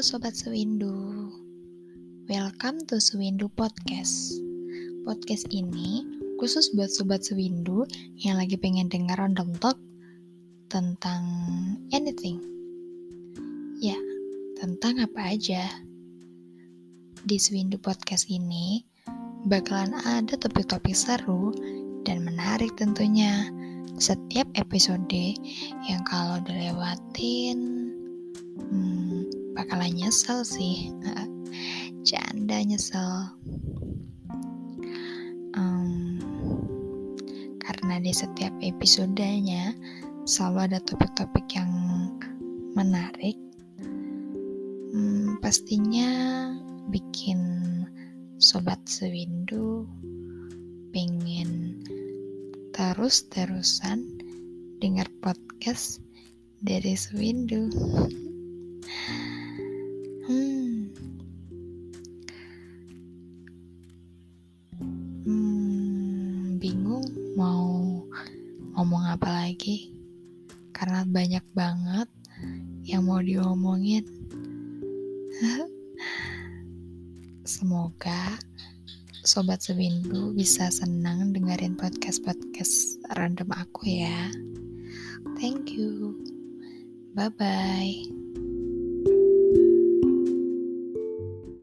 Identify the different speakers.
Speaker 1: Sobat Sewindu. Welcome to Sewindu Podcast. Podcast ini khusus buat Sobat Sewindu yang lagi pengen dengar random talk tentang anything. Ya, tentang apa aja. Di Sewindu Podcast ini bakalan ada topik-topik seru dan menarik tentunya. Setiap episode yang kalau dilewatin hmm, bakalan nyesel sih. Canda nyesel. Um, karena di setiap episodenya selalu ada topik-topik yang menarik. Hmm, pastinya bikin sobat sewindu pengen terus-terusan dengar podcast dari Sewindu. Bingung mau ngomong apa lagi karena banyak banget yang mau diomongin. Semoga Sobat Sewindu bisa senang dengerin podcast-podcast random aku ya. Thank you. Bye-bye.